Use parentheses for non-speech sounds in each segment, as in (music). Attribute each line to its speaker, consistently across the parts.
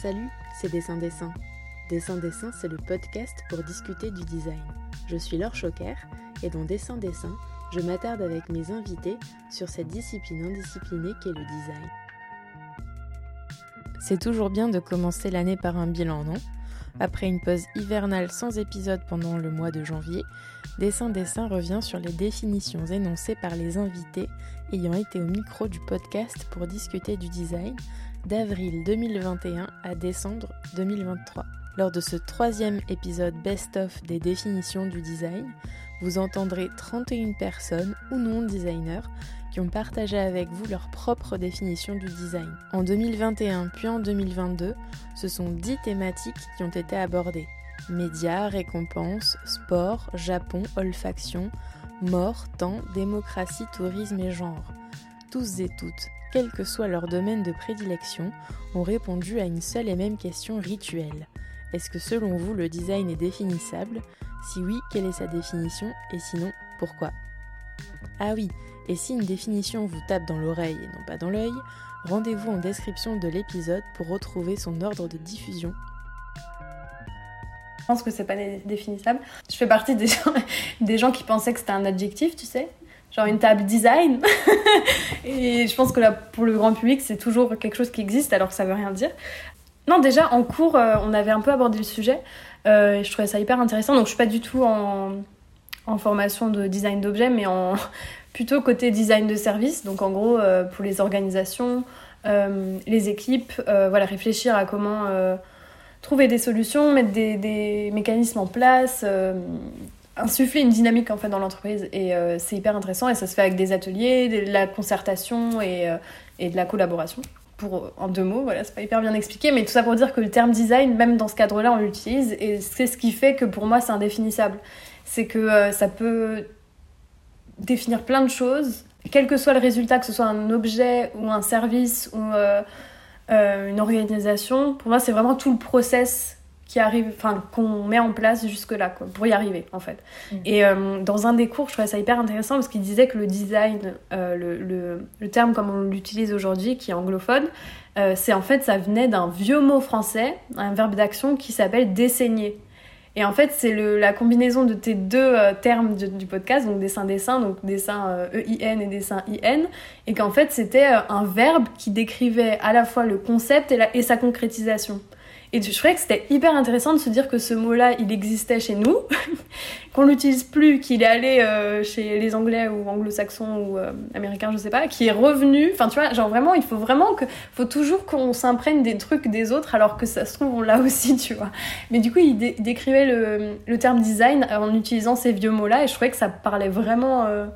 Speaker 1: Salut, c'est Dessin Dessin. Dessin Dessin, c'est le podcast pour discuter du design. Je suis Laure Choquer et dans Dessin Dessin, je m'attarde avec mes invités sur cette discipline indisciplinée qu'est le design. C'est toujours bien de commencer l'année par un bilan, non? Après une pause hivernale sans épisode pendant le mois de janvier, Dessin Dessin revient sur les définitions énoncées par les invités ayant été au micro du podcast pour discuter du design d'avril 2021 à décembre 2023. Lors de ce troisième épisode best-of des définitions du design, vous entendrez 31 personnes ou non designers qui ont partagé avec vous leur propre définition du design. En 2021 puis en 2022, ce sont 10 thématiques qui ont été abordées. Médias, récompenses, sport, Japon, olfaction, mort, temps, démocratie, tourisme et genre. Tous et toutes, quel que soit leur domaine de prédilection, ont répondu à une seule et même question rituelle. Est-ce que selon vous le design est définissable? Si oui, quelle est sa définition? Et sinon, pourquoi? Ah oui, et si une définition vous tape dans l'oreille et non pas dans l'œil, rendez-vous en description de l'épisode pour retrouver son ordre de diffusion.
Speaker 2: Je pense que c'est pas définissable. Je fais partie des gens, (laughs) des gens qui pensaient que c'était un adjectif, tu sais? Genre une table design. (laughs) et je pense que là, pour le grand public, c'est toujours quelque chose qui existe alors que ça veut rien dire. Non, déjà en cours, euh, on avait un peu abordé le sujet. Euh, je trouvais ça hyper intéressant. Donc je suis pas du tout en, en formation de design d'objets, mais en (laughs) plutôt côté design de service. Donc en gros, euh, pour les organisations, les équipes, voilà, réfléchir à comment trouver des solutions, mettre des, des mécanismes en place, insuffler une dynamique en fait dans l'entreprise et euh, c'est hyper intéressant et ça se fait avec des ateliers, de la concertation et, euh, et de la collaboration. Pour, en deux mots, voilà, c'est pas hyper bien expliqué, mais tout ça pour dire que le terme design, même dans ce cadre-là, on l'utilise et c'est ce qui fait que pour moi c'est indéfinissable. C'est que euh, ça peut définir plein de choses, quel que soit le résultat, que ce soit un objet ou un service ou une organisation, pour moi c'est vraiment tout le process qui arrive, enfin qu'on met en place jusque là quoi, pour y arriver en fait. Mm. Et euh, dans un des cours, je trouvais ça hyper intéressant parce qu'il disait que le design, euh, le, le, le, terme comme on l'utilise aujourd'hui, qui est anglophone, euh, c'est en fait ça venait d'un vieux mot français, un verbe d'action qui s'appelle désaigner. Et en fait, c'est la combinaison de tes deux termes du podcast, donc dessin-dessin, donc dessin E-I-N et dessin I-N, et qu'en fait, c'était un verbe qui décrivait à la fois le concept et, la, et sa concrétisation. Et je trouvais que c'était hyper intéressant de se dire que ce mot-là, il existait chez nous, (laughs) qu'on l'utilise plus, qu'il est allé euh, chez les Anglais ou Anglo-Saxons ou euh, Américains, je sais pas, qui est revenu. Enfin, tu vois, genre vraiment, il faut vraiment que, faut toujours qu'on s'imprègne des trucs des autres, alors que ça se trouve on l'a (laughs) aussi, tu vois. Mais du coup, il, décrivait le, terme design en utilisant ces vieux mots-là, et je trouvais que ça parlait vraiment. Euh,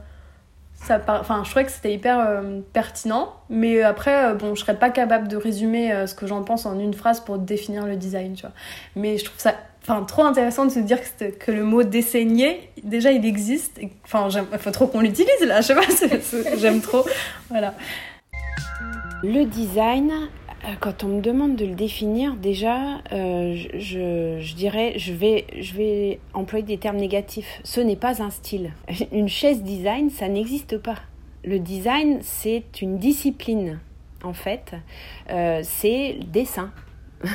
Speaker 2: enfin je trouvais que c'était hyper euh, pertinent mais après euh, bon je serais pas capable de résumer euh, ce que j'en pense en une phrase pour définir le design tu vois. Mais je trouve ça enfin trop intéressant de se dire que, le mot désaigner déjà il existe enfin il faut trop qu'on l'utilise là je sais pas j'aime trop voilà.
Speaker 3: Le design quand on me demande de le définir, déjà, euh, je, dirais, je vais, je vais employer des termes négatifs. Ce n'est pas un style. (laughs) Une chaise design, ça n'existe pas. Le design, c'est une discipline, en fait. Euh, c'est dessin. (laughs)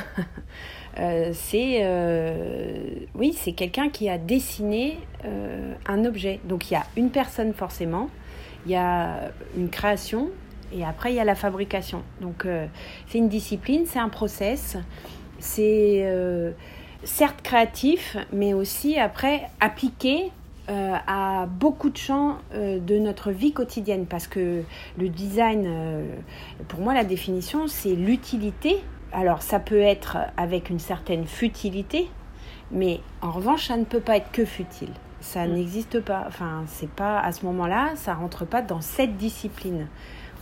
Speaker 3: c'est oui, c'est quelqu'un qui a dessiné un objet. Donc il y a une personne forcément, il y a une création, et après, il y a la fabrication. Donc, euh, c'est une discipline, c'est un process. C'est euh, certes créatif, mais aussi après appliqué euh, à beaucoup de champs de notre vie quotidienne. Parce que le design, pour moi, la définition, c'est l'utilité. Alors, ça peut être avec une certaine futilité, mais en revanche, ça ne peut pas être que futile ça mm. n'existe pas. Enfin, c'est pas à ce moment-là, ça rentre pas dans cette discipline.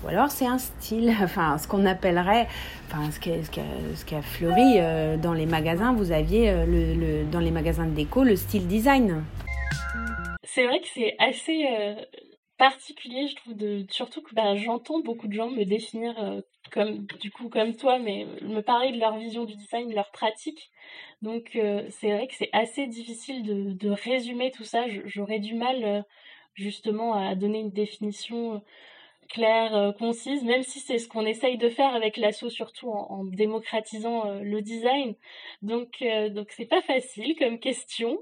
Speaker 3: Ou alors c'est un style, (laughs) enfin ce qu'on appellerait, enfin ce qui a, ce fleuri euh, dans les magasins, vous aviez euh, le, dans les magasins de déco le style design.
Speaker 4: C'est vrai que c'est assez euh, particulier, je trouve, de, surtout que bah, j'entends beaucoup de gens me définir comme du coup comme toi, mais me parler de leur vision du design, de leur pratique. Donc c'est vrai que c'est assez difficile de, résumer tout ça. J'aurais du mal justement à donner une définition claire, euh, concise, même si c'est ce qu'on essaye de faire avec l'asso, surtout en, démocratisant euh, le design. Donc, donc c'est pas facile comme question.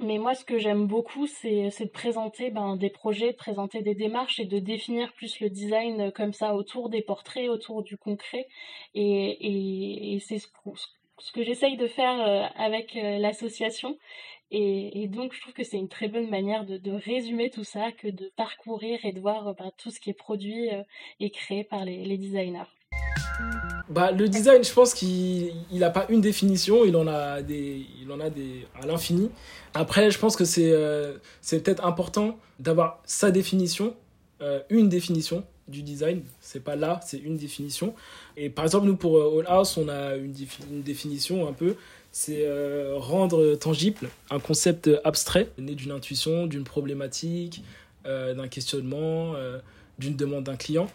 Speaker 4: Mais moi, ce que j'aime beaucoup, c'est, de présenter ben, des projets, de présenter des démarches et de définir plus le design comme ça autour des portraits, autour du concret. Et, et, c'est ce, ce que j'essaye de faire avec l'association. Et, donc, je trouve que c'est une très bonne manière de, résumer tout ça que de parcourir et de voir bah, tout ce qui est produit euh, et créé par les, designers.
Speaker 5: Bah, le design, je pense qu'il n'a pas une définition, il en a, des, il en a des, à l'infini. Après, je pense que c'est euh, peut-être important d'avoir sa définition, euh, une définition du design. C'est pas là, c'est une définition. Et par exemple, nous, pour All House, on a une définition un peu c'est euh, rendre tangible un concept abstrait, né d'une intuition, d'une problématique, euh, d'un questionnement, euh, d'une demande d'un client,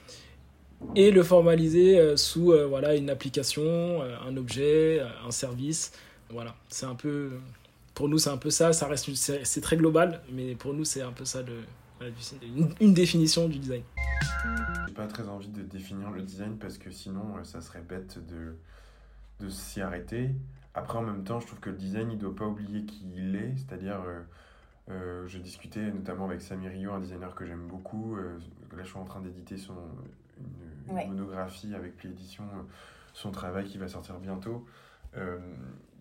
Speaker 5: et le formaliser sous voilà, une application, un objet, un service. Voilà, c'est un peu. Pour nous, c'est un peu ça. Ça reste, c'est très global, mais pour nous, c'est un peu ça le, une, une, définition du design.
Speaker 6: J'ai pas très envie de définir le design parce que sinon, ça serait bête de, de s'y arrêter. Après, en même temps, je trouve que le design, il ne doit pas oublier qui il est. C'est-à-dire, euh, euh, je discutais notamment avec Samy Rio, un designer que j'aime beaucoup. Euh, là, je suis en train d'éditer son, une, monographie avec Pli Édition, son travail qui va sortir bientôt.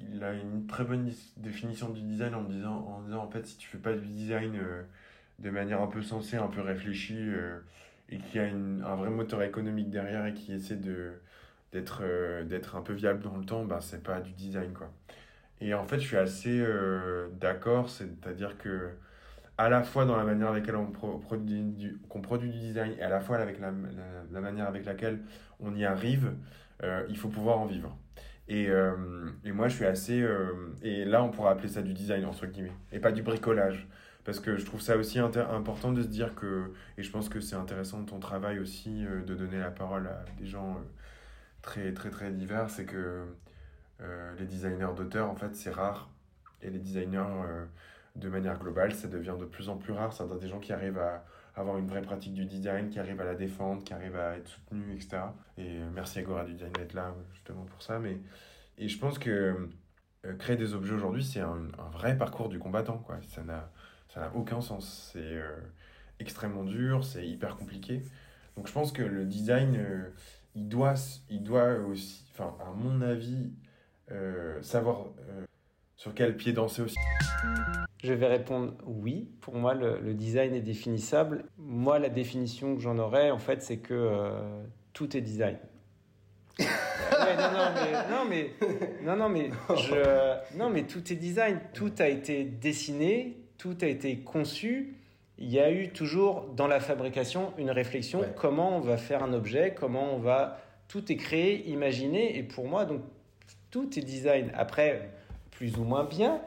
Speaker 6: il a une très bonne définition du design en me disant, en disant, en fait, si tu fais pas du design de manière un peu sensée, un peu réfléchie, et qu'il y a un vrai moteur économique derrière et qui essaie de d'être euh, d'être un peu viable dans le temps, ben, c'est pas du design quoi. Et en fait, je suis assez euh, d'accord, c'est-à-dire que à la fois dans la manière avec laquelle on produit du, qu'on produit du design et à la fois avec la, la, manière avec laquelle on y arrive, euh, il faut pouvoir en vivre. Et, et moi, je suis assez. et là, on pourrait appeler ça du design, entre guillemets, et pas du bricolage. Parce que je trouve ça aussi important de se dire que. Et je pense que c'est intéressant de ton travail aussi, de donner la parole à des gens très très très divers, c'est que euh, les designers d'auteurs, en fait, c'est rare. Et les designers, euh, de manière globale, ça devient de plus en plus rare. C'est des gens qui arrivent à avoir une vraie pratique du design, qui arrivent à la défendre, qui arrivent à être soutenus, etc. Et euh, merci à Gora du Design d'être là, justement, pour ça. Mais, et je pense que créer des objets aujourd'hui, c'est un, un, vrai parcours du combattant. Quoi. Ça n'a aucun sens. C'est extrêmement dur, c'est hyper compliqué. Donc je pense que le design il doit, il doit aussi, enfin, à mon avis, euh, savoir euh, sur quel pied danser aussi.
Speaker 7: Je vais répondre oui. Pour moi, le, design est définissable. Moi, la définition que j'en aurais, en fait, c'est que euh, tout est design. non, mais, non, non, mais, non, mais tout est design. Tout a été dessiné, tout a été conçu il y a eu toujours dans la fabrication une réflexion comment on va faire un objet, comment on va tout est créé, imaginé et pour moi donc tout est design. Après plus ou moins bien.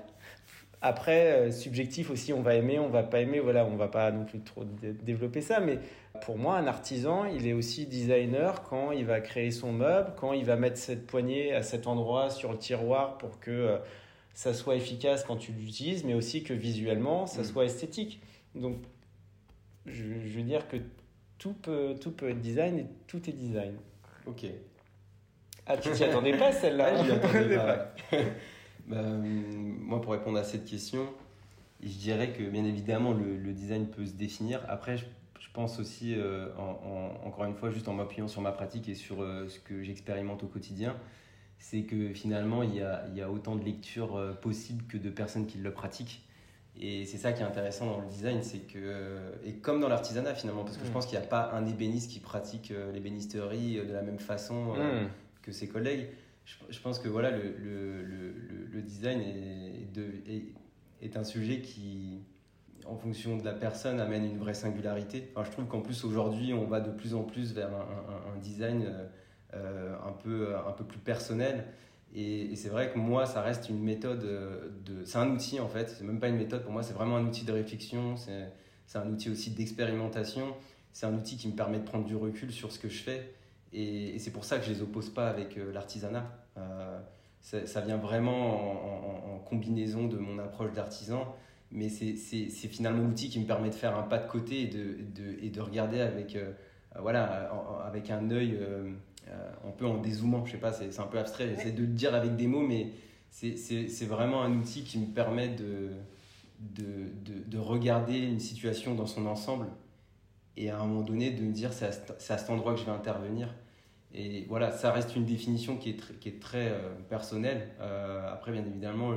Speaker 7: Après euh, subjectif aussi, on va aimer, on va pas aimer, voilà, on va pas non plus trop développer ça mais pour moi un artisan, il est aussi designer quand il va créer son meuble, quand il va mettre cette poignée à cet endroit sur le tiroir pour que euh, ça soit efficace quand tu l'utilises mais aussi que visuellement ça mm. soit esthétique. Donc, je, veux dire que tout peut, tout peut être design et tout est design.
Speaker 8: Ok.
Speaker 7: Ah, tu t'y attendais pas celle-là (laughs)
Speaker 8: ah, (laughs) attendais pas. (laughs) Bah, moi, pour répondre à cette question, je dirais que bien évidemment, le, design peut se définir. Après, je, pense aussi, euh, encore une fois, juste en m'appuyant sur ma pratique et sur euh, ce que j'expérimente au quotidien, c'est que finalement, il y a, il y a autant de lectures euh, possibles que de personnes qui le pratiquent. Et c'est ça qui est intéressant dans le design, c'est que, et comme dans l'artisanat finalement, parce que je mm. pense qu'il n'y a pas un ébéniste qui pratique euh, l'ébénisterie euh, de la même façon euh, mm. que ses collègues. Je, pense que voilà, le, le, le, le design est, de, est, un sujet qui, en fonction de la personne, amène une vraie singularité. Enfin, je trouve qu'en plus aujourd'hui, on va de plus en plus vers un, un, design un, peu, un peu plus personnel. Et, c'est vrai que moi, ça reste une méthode euh. C'est un outil en fait, c'est même pas une méthode pour moi, c'est vraiment un outil de réflexion, c'est un outil aussi d'expérimentation, c'est un outil qui me permet de prendre du recul sur ce que je fais. Et, c'est pour ça que je les oppose pas avec euh, l'artisanat. Euh, ça vient vraiment en, combinaison de mon approche d'artisan, mais c'est finalement l'outil qui me permet de faire un pas de côté et de, de, et de regarder avec voilà, avec un œil un peu en dézoomant. Je sais pas, c'est un peu abstrait. J'essaie de le dire avec des mots, mais c'est vraiment un outil qui me permet de, de, de, de, regarder une situation dans son ensemble et à un moment donné de me dire c'est à, cet endroit que je vais intervenir. Et voilà, ça reste une définition qui est, très, qui est très euh, personnelle. Euh, après, bien évidemment,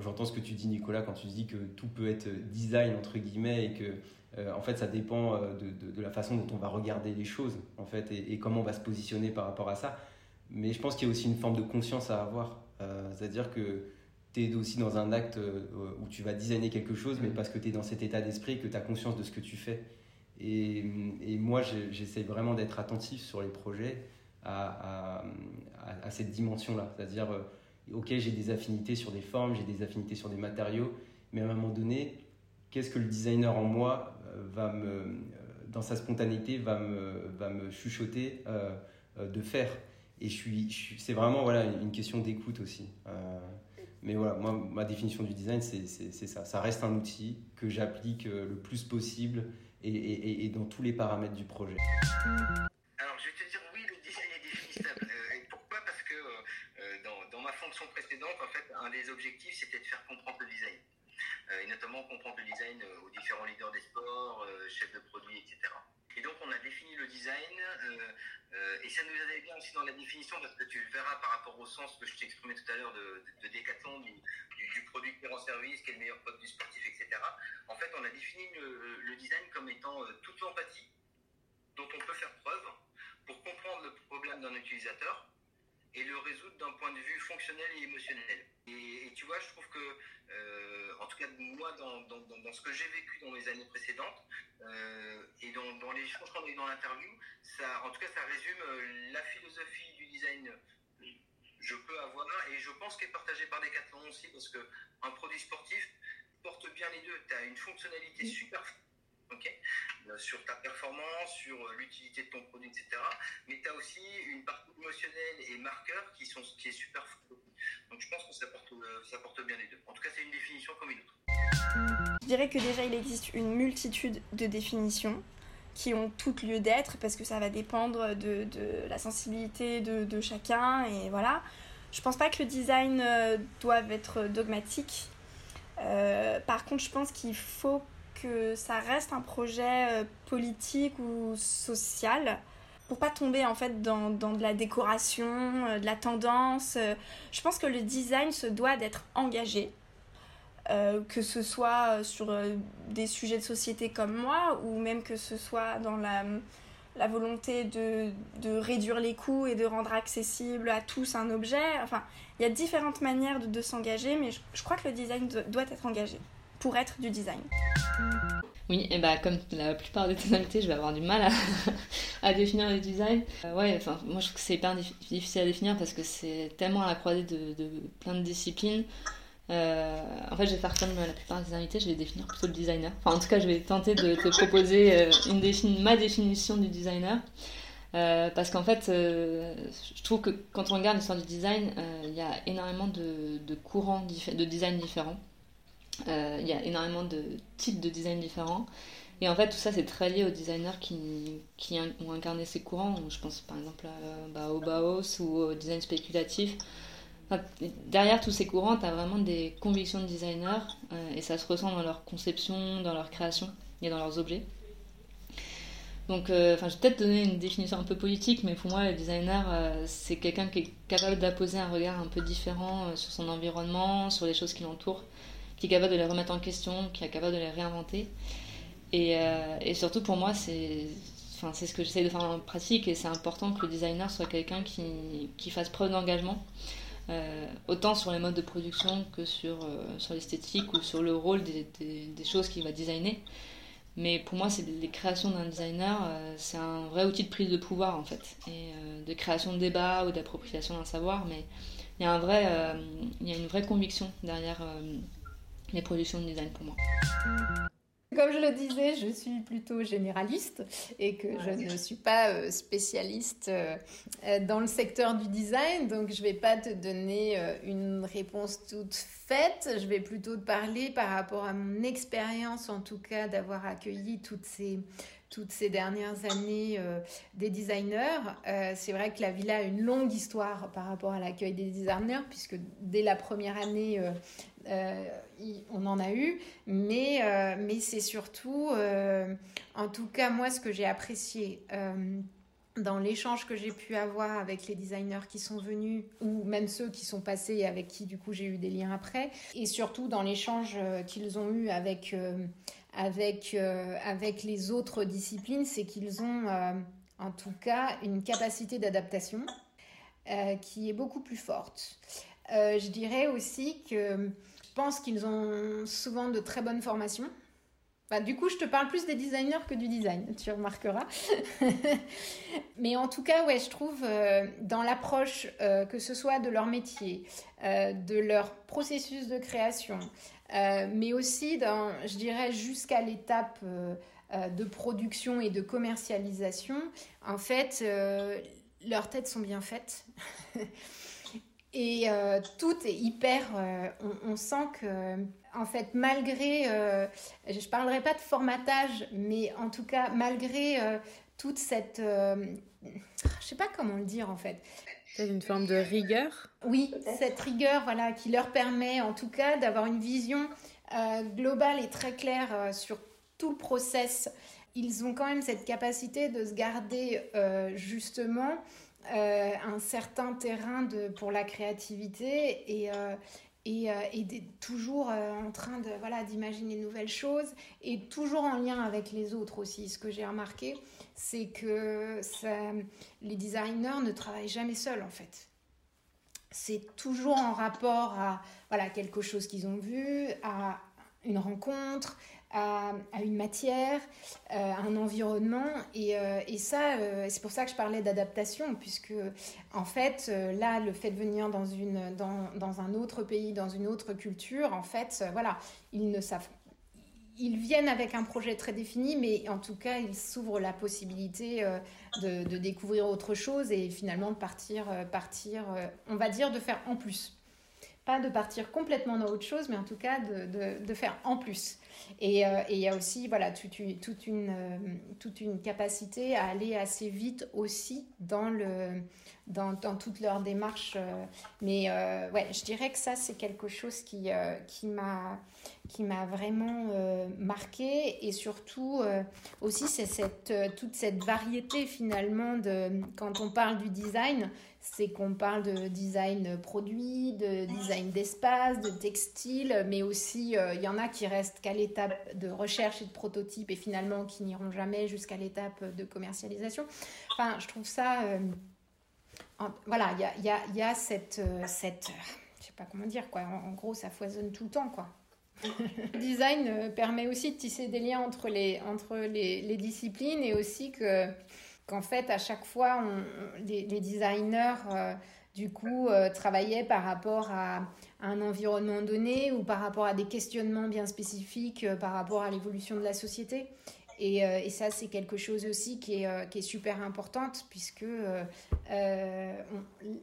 Speaker 8: j'entends ce que tu dis, Nicolas, quand tu dis que tout peut être design, entre guillemets, et que euh, en fait, ça dépend de, de, la façon dont on va regarder les choses, en fait, et, comment on va se positionner par rapport à ça. Mais je pense qu'il y a aussi une forme de conscience à avoir. C'est-à-dire que tu es aussi dans un acte où tu vas designer quelque chose, mais parce que tu es dans cet état d'esprit, que tu as conscience de ce que tu fais. Et, moi, j'essaie vraiment d'être attentif sur les projets à, cette dimension-là. C'est-à-dire, euh, ok, j'ai des affinités sur des formes, j'ai des affinités sur des matériaux, mais à un moment donné, qu'est-ce que le designer en moi euh, va me, euh, dans sa spontanéité, va me, va me chuchoter de faire Et je suis, c'est vraiment voilà, une question d'écoute aussi. mais voilà, moi, ma définition du design, c'est ça. Ça reste un outil que j'applique le plus possible et, et, dans tous les paramètres du projet
Speaker 9: Alors, je vais te dire oui, le design est définissable. Euh, et pourquoi? Parce que euh, dans, dans, ma fonction précédente, en fait, un des objectifs, c'était de faire comprendre le design. Euh, et notamment comprendre le design aux différents leaders des sports, chefs de produits, etc. Et donc, on a défini le design, et ça nous allait bien aussi dans la définition, parce que tu le verras par rapport au sens que je t'exprimais tout à l'heure de, de, Decathlon, du, du, produit qui rend service, qui est le meilleur pote du sportif, etc. En fait, on a défini le, design comme étant euh, toute l'empathie dont on peut faire preuve pour comprendre le problème d'un utilisateur et le résoudre d'un point de vue fonctionnel et émotionnel. Et, tu vois, je trouve que, euh, cas, moi, dans, dans, dans ce que j'ai vécu dans les années précédentes, euh, et dans, dans les échanges qu'on a eu dans l'interview, ça, en tout cas, ça résume euh, la philosophie du design je peux avoir, et je pense qu'elle est partagée par Decathlon aussi, parce qu'un produit sportif porte bien les deux. Tu as une fonctionnalité super okay, euh, sur ta performance, sur euh, l'utilité de ton produit, etc. Mais tu as aussi une partie émotionnelle et marqueur qui, sont, qui est super Donc je pense que euh, ça porte bien les deux. En tout cas, c'est une définition comme une autre.
Speaker 10: Je dirais que déjà, il existe une multitude de définitions qui ont toutes lieu d'être parce que ça va dépendre de, la sensibilité de, chacun et voilà. Je pense pas que le design euh, doive être dogmatique. Euh, par contre, je pense qu'il faut que ça reste un projet politique ou social pour pas tomber en fait dans, dans de la décoration, euh, de la tendance. Je pense que le design se doit d'être engagé euh, que ce soit sur euh, des sujets de société comme moi ou même que ce soit dans la, la volonté de, de, réduire les coûts et de rendre accessible à tous un objet. Enfin, il y a différentes manières de, s'engager, mais je, crois que le design doit être engagé pour être du design.
Speaker 11: Oui, et bah comme la plupart des tonalités, je vais avoir du mal à, (laughs) définir le design. Euh, ouais, enfin, moi je trouve que c'est hyper difficile à définir parce que c'est tellement à la croisée de, de plein de disciplines. Euh, en fait, je vais faire comme la plupart des invités, je vais définir plutôt le designer. Enfin, en tout cas, je vais tenter de te proposer euh, ma définition du designer. Parce qu'en fait, je trouve que quand on regarde l'histoire du design, il y a énormément de, de courants de design différents. Euh, il y a énormément de types de design différents. Et en fait, tout ça, c'est très lié aux designers qui, qui ont incarné ces courants. Je pense par exemple bah, au Bauhaus ou au design spéculatif derrière tous ces courants, tu as vraiment des convictions de designers euh, et ça se ressent dans leur conception, dans leur création et dans leurs objets. Donc, euh, je vais peut-être donner une définition un peu politique, mais pour moi, le designer, c'est quelqu'un qui est capable d'apposer un regard un peu différent sur son environnement, sur les choses qui l'entourent, qui est capable de les remettre en question, qui est capable de les réinventer. Et, euh, surtout, pour moi, c'est Enfin, ce que j'essaie de faire en pratique et c'est important que le designer soit quelqu'un qui, qui fasse preuve d'engagement euh, autant sur les modes de production que sur, euh, sur l'esthétique ou sur le rôle des, des, choses qu'il va designer. Mais pour moi, c'est les créations d'un designer, c'est un vrai outil de prise de pouvoir en fait, et de création de débat ou d'appropriation d'un savoir. Mais il y a un vrai, il y a une vraie conviction derrière les productions de design pour moi.
Speaker 12: comme je le disais, je suis plutôt généraliste et que je ne suis pas euh, spécialiste euh, euh, dans le secteur du design. Donc, je ne vais pas te donner une réponse toute faite. Je vais plutôt te parler par rapport à mon expérience, en tout cas, d'avoir accueilli toutes ces toutes ces dernières années euh, des designers. Euh, c'est vrai que la villa a une longue histoire par rapport à l'accueil des designers, puisque dès la première année, euh, on en a eu. Mais, mais c'est surtout, en tout cas, moi, ce que j'ai apprécié dans l'échange que j'ai pu avoir avec les designers qui sont venus ou même ceux qui sont passés et avec qui du coup j'ai eu des liens après et surtout dans l'échange qu'ils ont eu avec avec, euh, avec les autres disciplines, c'est qu'ils ont euh, en tout cas une capacité d'adaptation euh, qui est beaucoup plus forte. je dirais aussi que je pense qu'ils ont souvent de très bonnes formations. Du coup, je te parle plus des designers que du design, tu remarqueras. (laughs) Mais en tout cas, ouais, je trouve dans l'approche, que ce soit de leur métier, de leur processus de création, euh, mais aussi, dans, je dirais, jusqu'à l'étape euh, euh, de production et de commercialisation, en fait, leurs têtes sont bien faites. (laughs) et tout est hyper... On, on, sent que, en fait, malgré... je ne parlerai pas de formatage, mais en tout cas, malgré toute cette... je ne sais pas comment le dire, en fait
Speaker 1: c'est une forme de rigueur
Speaker 12: Oui, cette rigueur voilà, qui leur permet en tout cas d'avoir une vision euh, globale et très claire euh, sur tout le process. Ils ont quand même cette capacité de se garder euh, justement un certain terrain de, pour la créativité et, et, et toujours en train de voilà d'imaginer de nouvelles choses et toujours en lien avec les autres aussi. Ce que j'ai remarqué, c'est que les designers ne travaillent jamais seuls en fait. C'est toujours en rapport à voilà, quelque chose qu'ils ont vu, à une rencontre, à, une matière, à euh, un environnement. Et, euh, et ça, euh, c'est pour ça que je parlais d'adaptation, puisque en fait, là, le fait de venir dans, une, dans, dans, un autre pays, dans une autre culture, en fait, voilà, ils ne savent ils viennent avec un projet très défini, mais en tout cas, ils s'ouvrent la possibilité de, découvrir autre chose et finalement de partir, partir on va dire, de faire en plus. Pas de partir complètement dans autre chose, mais en tout cas de, de faire en plus. Et il y a aussi voilà, toute, une, toute une capacité à aller assez vite aussi dans, le, dans, dans toute leur démarche. Mais ouais, je dirais que ça, c'est quelque chose qui, qui m'a qui m'a vraiment euh, marqué et surtout euh, aussi c'est euh, toute cette variété finalement de quand on parle du design c'est qu'on parle de design produit de design d'espace de textile mais aussi il y en a qui restent qu'à l'étape de recherche et de prototype et finalement qui n'iront jamais jusqu'à l'étape de commercialisation. Enfin je trouve ça voilà il y a, y a cette cette je sais pas comment dire quoi. En gros ça foisonne tout le temps quoi. (laughs) Le design euh, permet aussi de tisser des liens entre les, entre les, disciplines et aussi que, qu'en fait, à chaque fois, les, designers, euh, du coup, euh, travaillaient par rapport à, un environnement donné ou par rapport à des questionnements bien spécifiques par rapport à l'évolution de la société. Et, et, ça, c'est quelque chose aussi qui est, est super importante puisque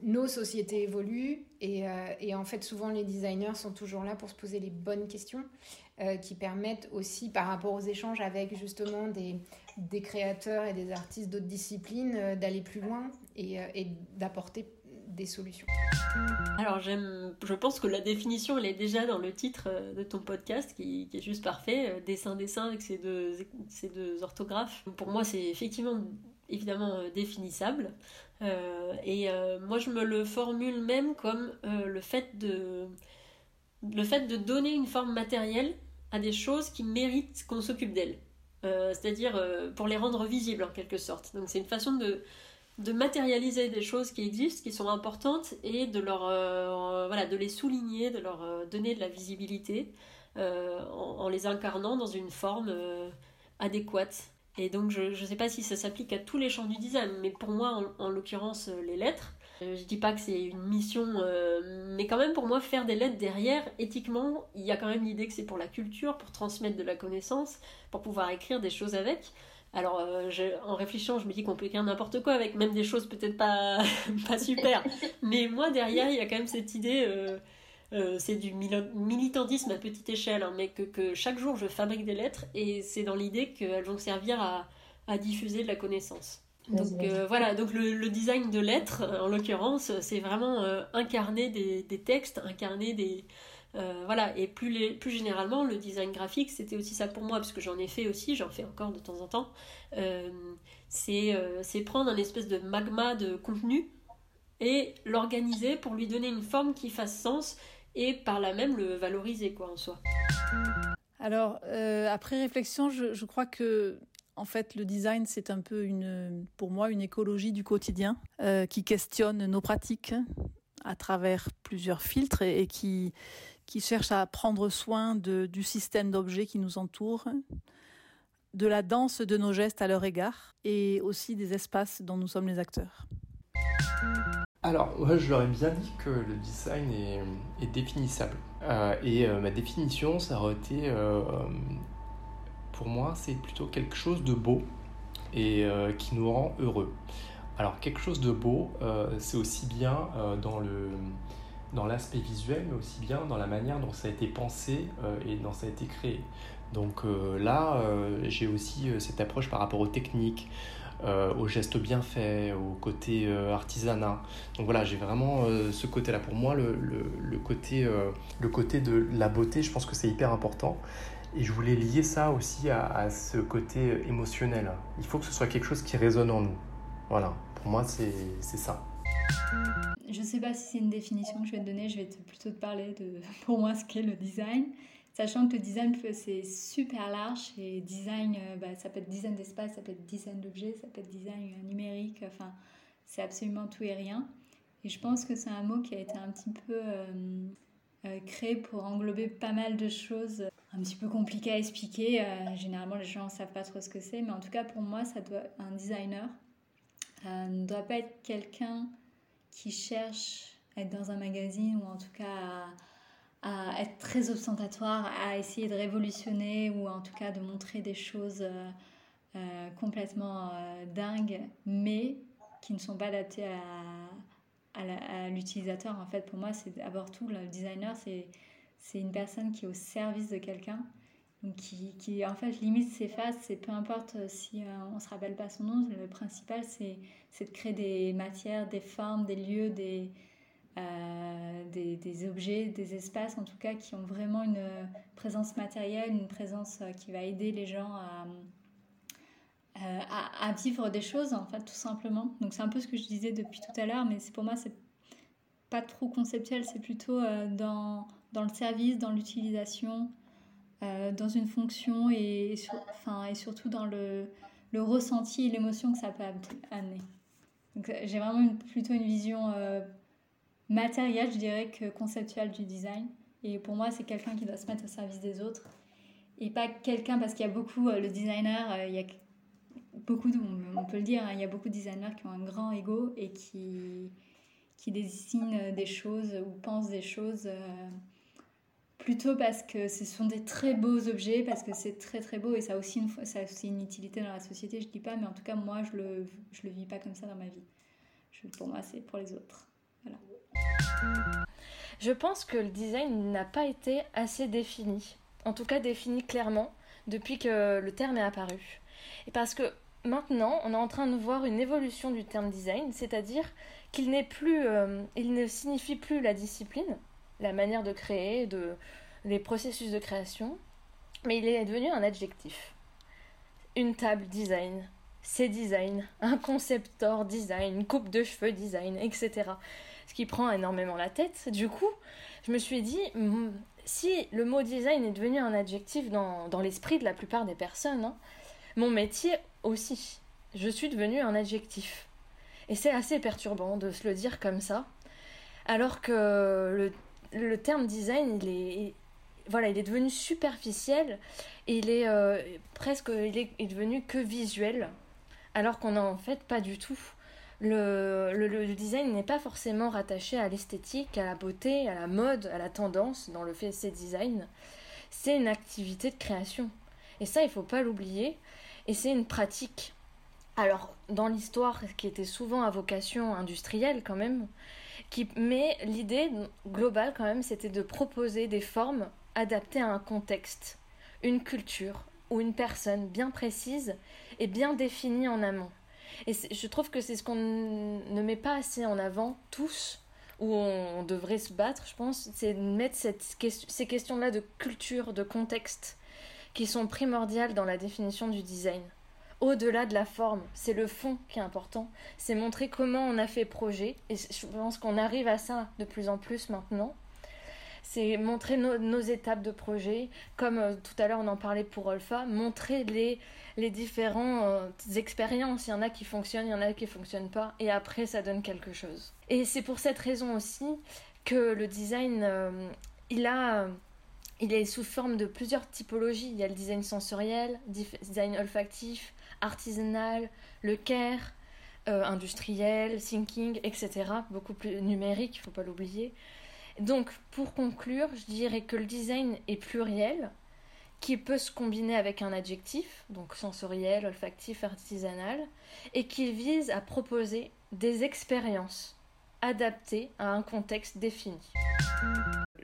Speaker 12: nos sociétés évoluent et, en fait, souvent, les designers sont toujours là pour se poser les bonnes questions qui permettent aussi, par rapport aux échanges avec justement des, des créateurs et des artistes d'autres disciplines, d'aller plus loin et, et d'apporter solutions.
Speaker 13: Alors j'aime, je pense que la définition elle est déjà dans le titre de ton podcast qui, est juste parfait, dessin dessin avec ces deux, ces deux orthographes. Pour moi c'est effectivement évidemment définissable euh, et euh, moi je me le formule même comme euh, le fait de le fait de donner une forme matérielle à des choses qui méritent qu'on s'occupe d'elles. C'est-à-dire pour les rendre visibles en quelque sorte. Donc c'est une façon de, de matérialiser des choses qui existent, qui sont importantes, et de, leur, euh, voilà, de les souligner, de leur euh, donner de la visibilité euh, en, les incarnant dans une forme adéquate. Et donc je ne sais pas si ça s'applique à tous les champs du design, mais pour moi, en, l'occurrence, les lettres, je dis pas que c'est une mission, mais quand même pour moi, faire des lettres derrière, éthiquement, il y a quand même l'idée que c'est pour la culture, pour transmettre de la connaissance, pour pouvoir écrire des choses avec. Alors, euh, en réfléchissant, je me dis qu'on peut écrire n'importe quoi avec, même des choses peut-être pas, (laughs) pas super. Mais moi, derrière, il y a quand même cette idée, c'est du militantisme à petite échelle, hein, mais que, que, chaque jour je fabrique des lettres et c'est dans l'idée qu'elles vont servir à, à diffuser de la connaissance. Donc euh, voilà, donc le, design de lettres, euh, en l'occurrence, c'est vraiment euh, incarner des, textes, incarner des... voilà, et plus, plus généralement, le design graphique, c'était aussi ça pour moi, parce que j'en ai fait aussi, j'en fais encore de temps en temps. c'est prendre un espèce de magma de contenu et l'organiser pour lui donner une forme qui fasse sens et par là même le valoriser quoi en soi.
Speaker 14: Alors, après réflexion, je, je, crois que en fait, le design, c'est un peu une, pour moi, une écologie du quotidien euh, qui questionne nos pratiques à travers plusieurs filtres et, qui, qui cherche à prendre soin de, du système d'objets qui nous entoure, de la danse de nos gestes à leur égard et aussi des espaces dont nous sommes les acteurs.
Speaker 15: Alors, moi, je leur ai bien dit que le design est, définissable. Euh, et euh, ma définition, ça aurait été pour moi, c'est plutôt quelque chose de beau et euh, qui nous rend heureux. Alors, quelque chose de beau, euh, c'est aussi bien euh, dans le dans l'aspect visuel, mais aussi bien dans la manière dont ça a été pensé et dont ça a été créé. Donc là, j'ai aussi cette approche par rapport aux techniques, aux gestes bien faits, au côté artisanat. Donc voilà, j'ai vraiment ce côté-là. Pour moi, le, le, côté, le côté de la beauté, je pense que c'est hyper important. Et je voulais lier ça aussi à, ce côté émotionnel. Il faut que ce soit quelque chose qui résonne en nous. Voilà, pour moi, c'est ça.
Speaker 16: Je ne sais pas si c'est une définition que je vais te donner, je vais plutôt te parler de, (laughs) pour moi, ce qu'est le design. Sachant que le design, c'est super large et design, euh, bah, ça peut être design d'espace, ça peut être design d'objets, ça peut être design numérique, enfin, c'est absolument tout et rien. Et je pense que c'est un mot qui a été un petit peu euh, euh, créé pour englober pas mal de choses un petit peu compliqué à expliquer. Euh, généralement, les gens ne savent pas trop ce que c'est, mais en tout cas, pour moi, un designer euh, ne doit pas être quelqu'un qui cherche à être dans un magazine ou en tout cas à, être très ostentatoire, à essayer de révolutionner ou en tout cas de montrer des choses euh, complètement dingues, mais qui ne sont pas adaptées à, à l'utilisateur. En fait, pour moi, c'est d'abord tout, le designer, c'est une personne qui est au service de quelqu'un, qui, qui, en fait limite ses faces, c'est peu importe euh, si euh, on se rappelle pas son nom, le principal c'est, de créer des matières, des formes, des lieux, des, euh, des, des, objets, des espaces en tout cas qui ont vraiment une présence matérielle, une présence qui va aider les gens à, à, à, vivre des choses en fait tout simplement. Donc c'est un peu ce que je disais depuis tout à l'heure, mais pour moi c'est pas trop conceptuel, c'est plutôt dans dans le service, dans l'utilisation, euh, dans une fonction et, enfin, et surtout dans le, le ressenti et l'émotion que ça peut amener. J'ai vraiment plutôt une vision euh, matérielle, je dirais, que conceptuelle du design. Et pour moi, c'est quelqu'un qui doit se mettre au service des autres. Et pas quelqu'un, parce qu'il y a beaucoup, euh, le designer, il y a beaucoup, de, on peut le dire, hein, il y a beaucoup de designers qui ont un grand ego et qui, qui dessinent des choses ou pensent des choses plutôt parce que ce sont des très beaux objets, parce que c'est très très beau et ça a, aussi une, ça a aussi une utilité dans la société, je dis pas, mais en tout cas, moi, je le, je le vis pas comme ça dans ma vie. Je, pour moi, c'est pour les autres. Voilà.
Speaker 17: Je pense que le design n'a pas été assez défini, en tout cas défini clairement, depuis que le terme est apparu. Et parce que maintenant, on est en train de voir une évolution du terme design, c'est-à-dire qu'il n'est plus, euh, il ne signifie plus la discipline, la manière de créer, de, les processus de création, mais il est devenu un adjectif. Une table design, c'est design, un conceptor design, une coupe de cheveux design, etc. Ce qui prend énormément la tête. Du coup, je me suis dit, hmm, si le mot design est devenu un adjectif dans, dans l'esprit de la plupart des personnes, hein, mon métier aussi. Je suis devenu un adjectif. Et c'est assez perturbant de se le dire comme ça, alors que le le terme design, il est, voilà, il est devenu superficiel il est euh, presque, il est, devenu que visuel, alors qu'on n'a en fait pas du tout. le, le, design n'est pas forcément rattaché à l'esthétique, à la beauté, à la mode, à la tendance dans le FSC design. C'est une activité de création. Et ça, il faut pas l'oublier. Et c'est une pratique. Alors, dans l'histoire, qui était souvent à vocation industrielle quand même, qui, mais l'idée globale quand même, c'était de proposer des formes adaptées à un contexte, une culture ou une personne bien précise et bien définie en amont. Et je trouve que c'est ce qu'on ne met pas assez en avant tous, où on devrait se battre, je pense, c'est de mettre ces questions-là de culture, de contexte, qui sont primordiales dans la définition du design. Au-delà de la forme, c'est le fond qui est important. C'est montrer comment on a fait projet. Et je pense qu'on arrive à ça de plus en plus maintenant. C'est montrer nos étapes de projet. Comme euh, tout à l'heure on en parlait pour Alpha, montrer les, les différentes euh, expériences. Il y en a qui fonctionnent, il y en a qui ne fonctionnent pas. Et après, ça donne quelque chose. Et c'est pour cette raison aussi que le design, euh, il a il est sous forme de plusieurs typologies. Il y a le design sensoriel, design olfactif, artisanal, le care, euh, industriel, thinking, etc. Beaucoup plus numérique, il ne faut pas l'oublier. Donc, pour conclure, je dirais que le design est pluriel, qui peut se combiner avec un adjectif, donc sensoriel, olfactif, artisanal, et qui vise à proposer des expériences adaptées à un contexte défini.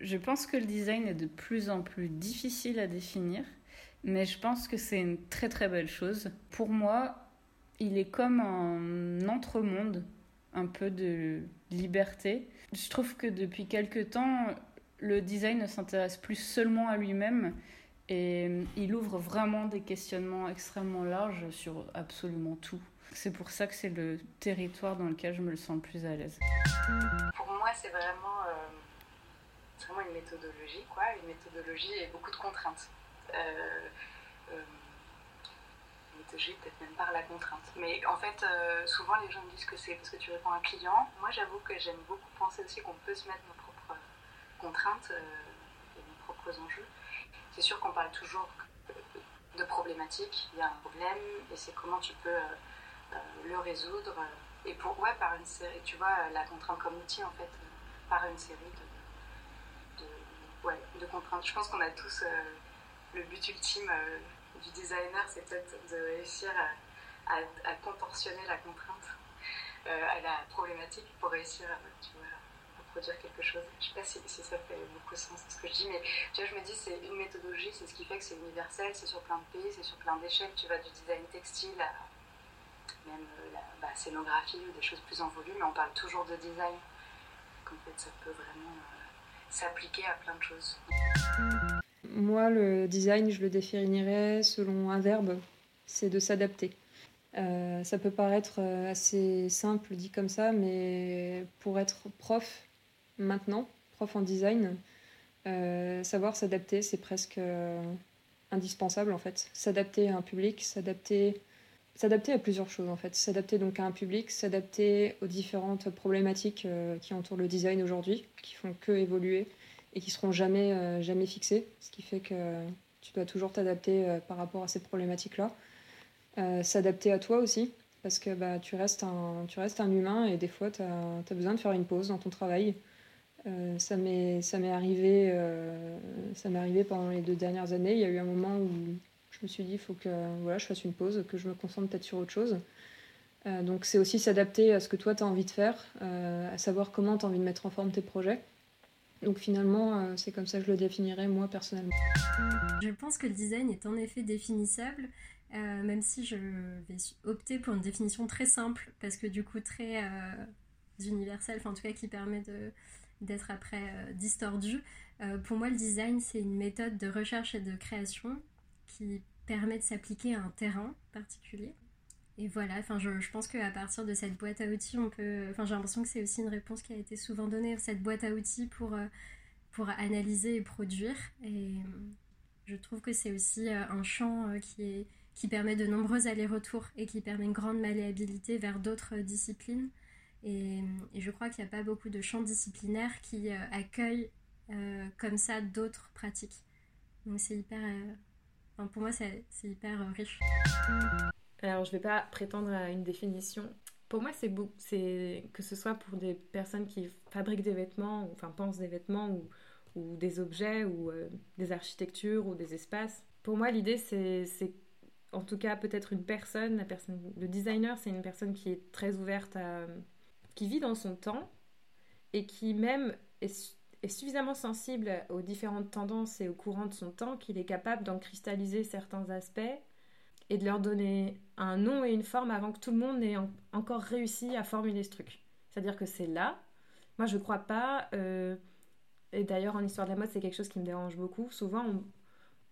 Speaker 18: Je pense que le design est de plus en plus difficile à définir, mais je pense que c'est une très très belle chose. Pour moi, il est comme un entre-monde, un peu de liberté. Je trouve que depuis quelques temps, le design ne s'intéresse plus seulement à lui-même et il ouvre vraiment des questionnements extrêmement larges sur absolument tout. C'est pour ça que c'est le territoire dans lequel je me sens le plus à l'aise.
Speaker 19: Pour moi, c'est vraiment, euh, vraiment une méthodologie, quoi, une méthodologie et beaucoup de contraintes. Euh, euh, méthodologie peut-être même par la contrainte. Mais en fait, euh, souvent les gens me disent que c'est parce que tu réponds à un client. Moi, j'avoue que j'aime beaucoup penser aussi qu'on peut se mettre nos propres contraintes et nos propres enjeux. C'est sûr qu'on parle toujours de problématiques, il y a un problème et c'est comment tu peux le résoudre. Et pour, ouais, par une série, tu vois, la contrainte comme outil en fait, par une série de, ouais, de contraintes. Je pense qu'on a tous le but ultime euh, du designer, c'est peut-être de réussir à, à, contorsionner la contrainte euh, à la problématique pour réussir à, produire quelque chose. Je ne sais pas si, ça fait beaucoup sens ce que je dis, mais tu vois, je me dis c'est une méthodologie, c'est ce qui fait que c'est universel, c'est sur plein de pays, c'est sur plein d'échelles. Tu vas du design textile à même euh, la bah, scénographie ou des choses plus en volume, mais on parle toujours de design. Donc en fait, ça peut vraiment s'appliquer à plein de choses.
Speaker 20: Moi, le design, je le définirais selon un verbe, c'est de s'adapter. Euh, ça peut paraître euh, assez simple dit comme ça, mais pour être prof maintenant, prof en design, euh, savoir s'adapter, c'est presque indispensable en fait. S'adapter à un public, s'adapter, s'adapter à plusieurs choses en fait. S'adapter donc à un public, s'adapter aux différentes problématiques qui entourent le design aujourd'hui, qui font que évoluer et qui seront jamais, euh, jamais fixées, ce qui fait que tu dois toujours t'adapter euh, par rapport à ces problématiques-là. Euh, s'adapter à toi aussi, parce que bah, tu, restes un, tu restes un humain et des fois tu as, besoin de faire une pause dans ton travail. ça m'est arrivé, arrivé pendant les deux dernières années. Il y a eu un moment où je me suis dit il faut que voilà, je fasse une pause, que je me concentre peut-être sur autre chose. donc c'est aussi s'adapter à ce que toi tu as envie de faire, à savoir comment tu as envie de mettre en forme tes projets. Donc finalement, euh, c'est comme ça que je le définirais moi personnellement.
Speaker 21: Je pense que le design est en effet définissable, euh, même si je vais opter pour une définition très simple, parce que du coup très euh, universelle, en tout cas qui permet d'être après distordu. pour moi, le design, c'est une méthode de recherche et de création qui permet de s'appliquer à un terrain particulier. Et voilà, enfin, je, je pense qu'à partir de cette boîte à outils, on peut. Enfin, j'ai l'impression que c'est aussi une réponse qui a été souvent donnée, cette boîte à outils pour, euh, pour analyser et produire. Et euh, je trouve que c'est aussi euh, un champ qui, est, qui permet de nombreux allers-retours et qui permet une grande malléabilité vers d'autres disciplines. Et, je crois qu'il n'y a pas beaucoup de champs disciplinaires qui accueillent comme ça d'autres pratiques. Donc c'est hyper. Enfin, pour moi, c'est hyper riche.
Speaker 22: Alors, je ne vais pas prétendre à une définition Pour moi, c'est que ce soit pour des personnes qui fabriquent des vêtements, enfin pensent des vêtements ou, des objets ou euh, des architectures ou des espaces. Pour moi, l'idée, c'est, c'est en tout cas peut-être une personne, la personne, le designer, c'est une personne qui est très ouverte à, qui vit dans son temps et qui même est, est suffisamment sensible aux différentes tendances et aux courants de son temps qu'il est capable d'en cristalliser certains aspects et de leur donner un nom et une forme avant que tout le monde n'ait encore réussi à formuler ce truc. C'est-à-dire que c'est là. Moi, je crois pas. Euh, et d'ailleurs, en histoire de la mode, c'est quelque chose qui me dérange beaucoup. Souvent, on,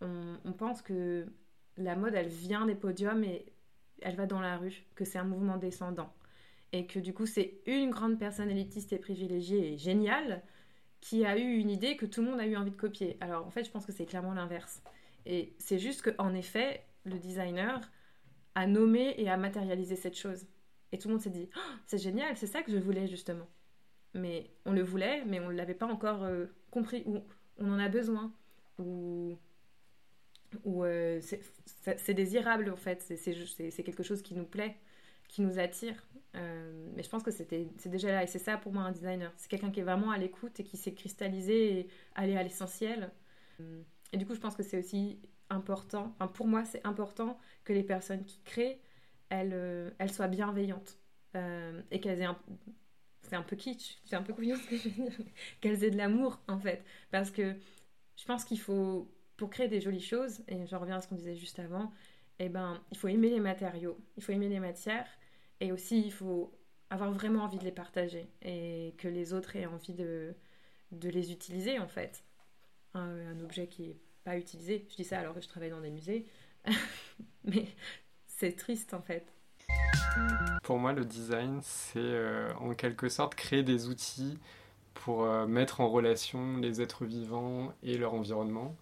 Speaker 22: on, on, pense que la mode, elle vient des podiums et elle va dans la rue, que c'est un mouvement descendant. Et que du coup, c'est une grande personne élitiste et privilégiée et géniale qui a eu une idée que tout le monde a eu envie de copier. Alors, en fait, je pense que c'est clairement l'inverse. Et c'est juste qu'en effet, le designer a nommé et a matérialisé cette chose. Et tout le monde s'est dit, oh, c'est génial, c'est ça que je voulais justement. Mais on le voulait, mais on ne l'avait pas encore euh, compris, ou on en a besoin, ou, ou euh, c'est désirable en fait, c'est quelque chose qui nous plaît, qui nous attire. Euh, mais je pense que c'est déjà là, et c'est ça pour moi un designer. C'est quelqu'un qui est vraiment à l'écoute et qui s'est cristallisé et aller à l'essentiel. Et du coup, je pense que c'est aussi important, pour moi c'est important que les personnes qui créent, elles, euh, soient bienveillantes euh, et qu'elles aient. C'est un peu kitsch, c'est un peu couillon ce que je veux dire, qu'elles aient de l'amour en fait. Parce que je pense qu'il faut, pour créer des jolies choses, et je reviens à ce qu'on disait juste avant, eh ben, il faut aimer les matériaux, il faut aimer les matières, et aussi il faut avoir vraiment envie de les partager et que les autres aient envie de, de les utiliser en fait. Un, un objet qui est pas utilisé. Je dis ça alors que je travaille dans des musées. (laughs) Mais c'est triste en fait.
Speaker 23: Pour moi, le design, c'est euh, en quelque sorte créer des outils pour euh, mettre en relation les êtres vivants et leur environnement.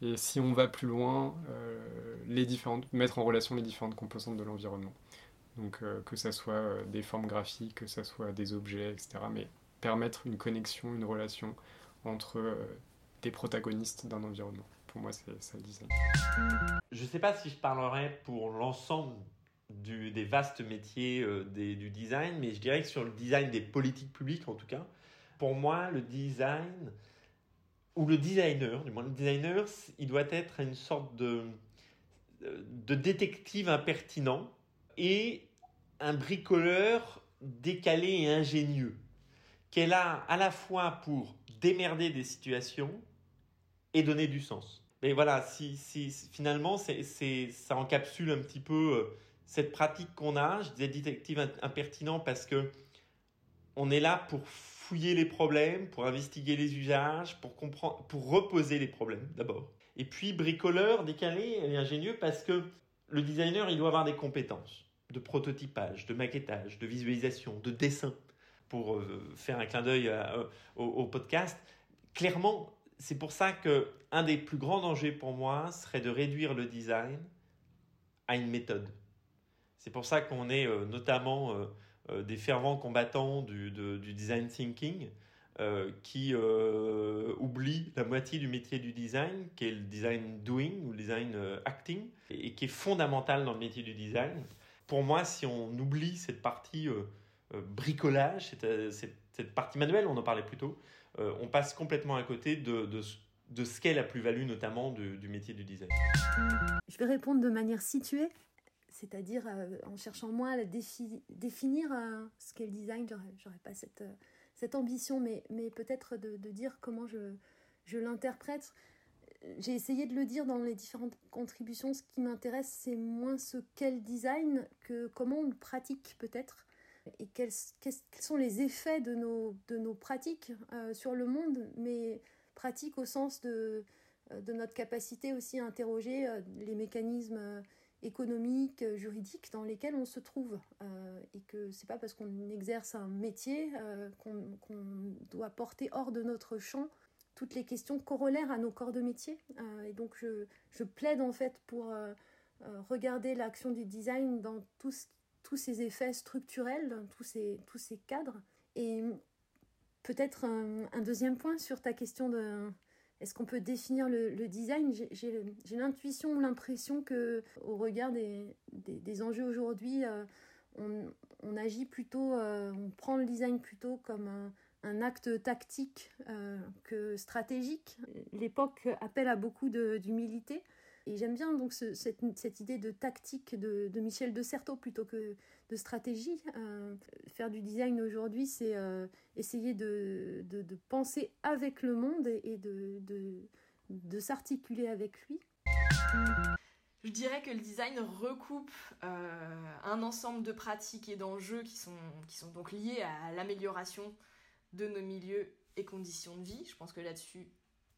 Speaker 23: Et si on va plus loin, euh, les différentes, mettre en relation les différentes composantes de l'environnement. Donc que ce soit des formes graphiques, que ce soit des objets, etc. Mais permettre une connexion, une relation entre des protagonistes d'un environnement pour moi, c'est le design.
Speaker 24: Je ne sais pas si je parlerai pour l'ensemble des vastes métiers euh, du design, mais je dirais que sur le design des politiques publiques, en tout cas, pour moi, le design, ou le designer, du moins le designer, il doit être une sorte de détective impertinent et un bricoleur décalé et ingénieux, qu'elle a à la fois pour démerder des situations et donner du sens. Mais voilà, si, finalement, c'est, ça encapsule un petit peu euh, cette pratique qu'on a. Je disais détective impertinent parce que on est là pour fouiller les problèmes, pour investiguer les usages, pour comprendre, pour reposer les problèmes d'abord. Et puis bricoleur, décalé et ingénieux parce que le designer, il doit avoir des compétences de prototypage, de maquettage, de visualisation, de dessin. Pour euh, faire un clin d'œil au, au podcast, clairement, c'est pour ça que un des plus grands dangers pour moi serait de réduire le design à une méthode. C'est pour ça qu'on est euh, notamment euh, euh, des fervents combattants du, design thinking qui oublie la moitié du métier du design, qui est le design doing ou le design acting, et qui est fondamental dans le métier du design. Pour moi, si on oublie cette partie bricolage, cette, cette, partie manuelle, on en parlait plus tôt, euh, on passe complètement à côté de, de, ce qu'est la plus-value notamment du, métier du design.
Speaker 25: Je vais répondre de manière située, c'est-à-dire euh, en cherchant moins à défi définir euh, ce qu'est le design. J'aurais pas cette, cette ambition, mais, mais peut-être de, de, dire comment je, je l'interprète. J'ai essayé de le dire dans les différentes contributions. Ce qui m'intéresse, c'est moins ce qu'est le design que comment on le pratique peut-être et quels, sont les effets de nos, de nos pratiques euh, sur le monde, mais pratiques au sens de, euh, de notre capacité aussi à interroger euh, les mécanismes économiques, juridiques dans lesquels on se trouve. Et que c'est pas parce qu'on exerce un métier euh, qu'on qu doit porter hors de notre champ toutes les questions corollaires à nos corps de métier. et donc je, je, plaide en fait pour regarder l'action du design dans tout ce tous ces effets structurels, tous ces, tous ces cadres. Et peut-être un, deuxième point sur ta question de est-ce qu'on peut définir le, design? J'ai l'intuition, l'impression que au regard des, des, enjeux aujourd'hui, euh, on, agit plutôt, on prend le design plutôt comme un, un acte tactique que stratégique. L'époque appelle à beaucoup d'humilité. Et j'aime bien donc cette, cette, idée de tactique de, de, Michel de Certeau plutôt que de stratégie. Euh, faire du design aujourd'hui, c'est euh, essayer de, de, penser avec le monde et, de, de s'articuler avec lui.
Speaker 26: Je dirais que le design recoupe euh, un ensemble de pratiques et d'enjeux qui sont, qui sont donc liés à l'amélioration de nos milieux et conditions de vie. Je pense que là-dessus,